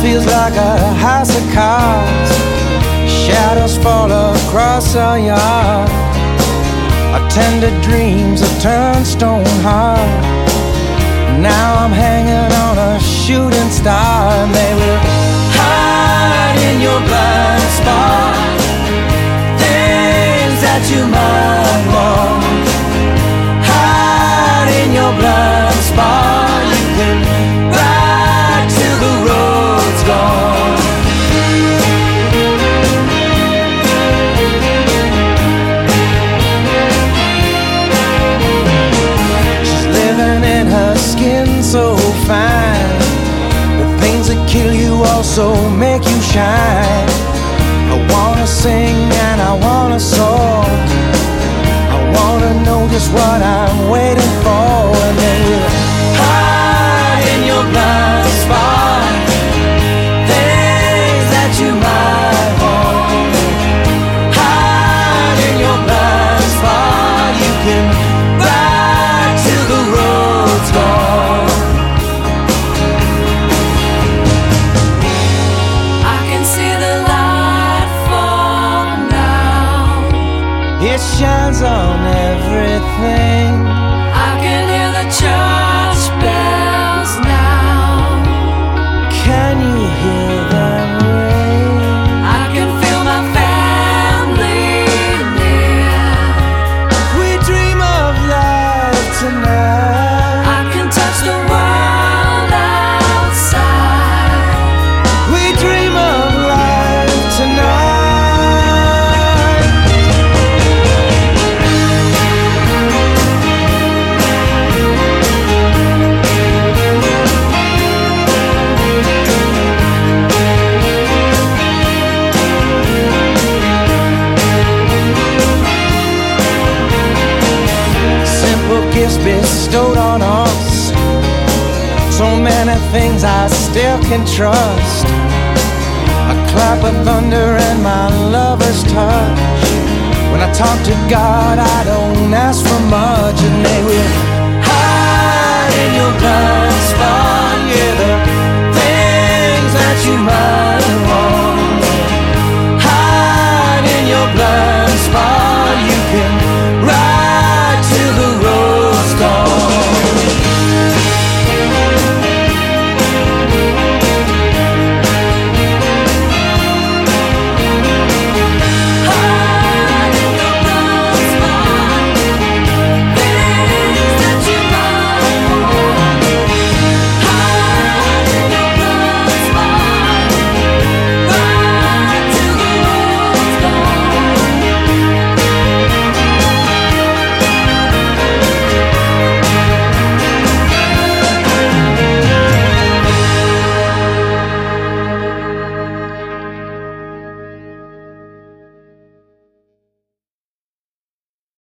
is like a house of cards. Shadows fall across our yard. Our tender dreams have turned stone hard. Now I'm hanging on a shooting star, and they will hide in your blind spot. Things that you might also make you shine. I wanna sing and I wanna soar. I wanna know just what I'm waiting on everything. bestowed on us. So many things I still can trust. A clap of thunder and my lover's touch. When I talk to God, I don't ask for much, and they will hide in your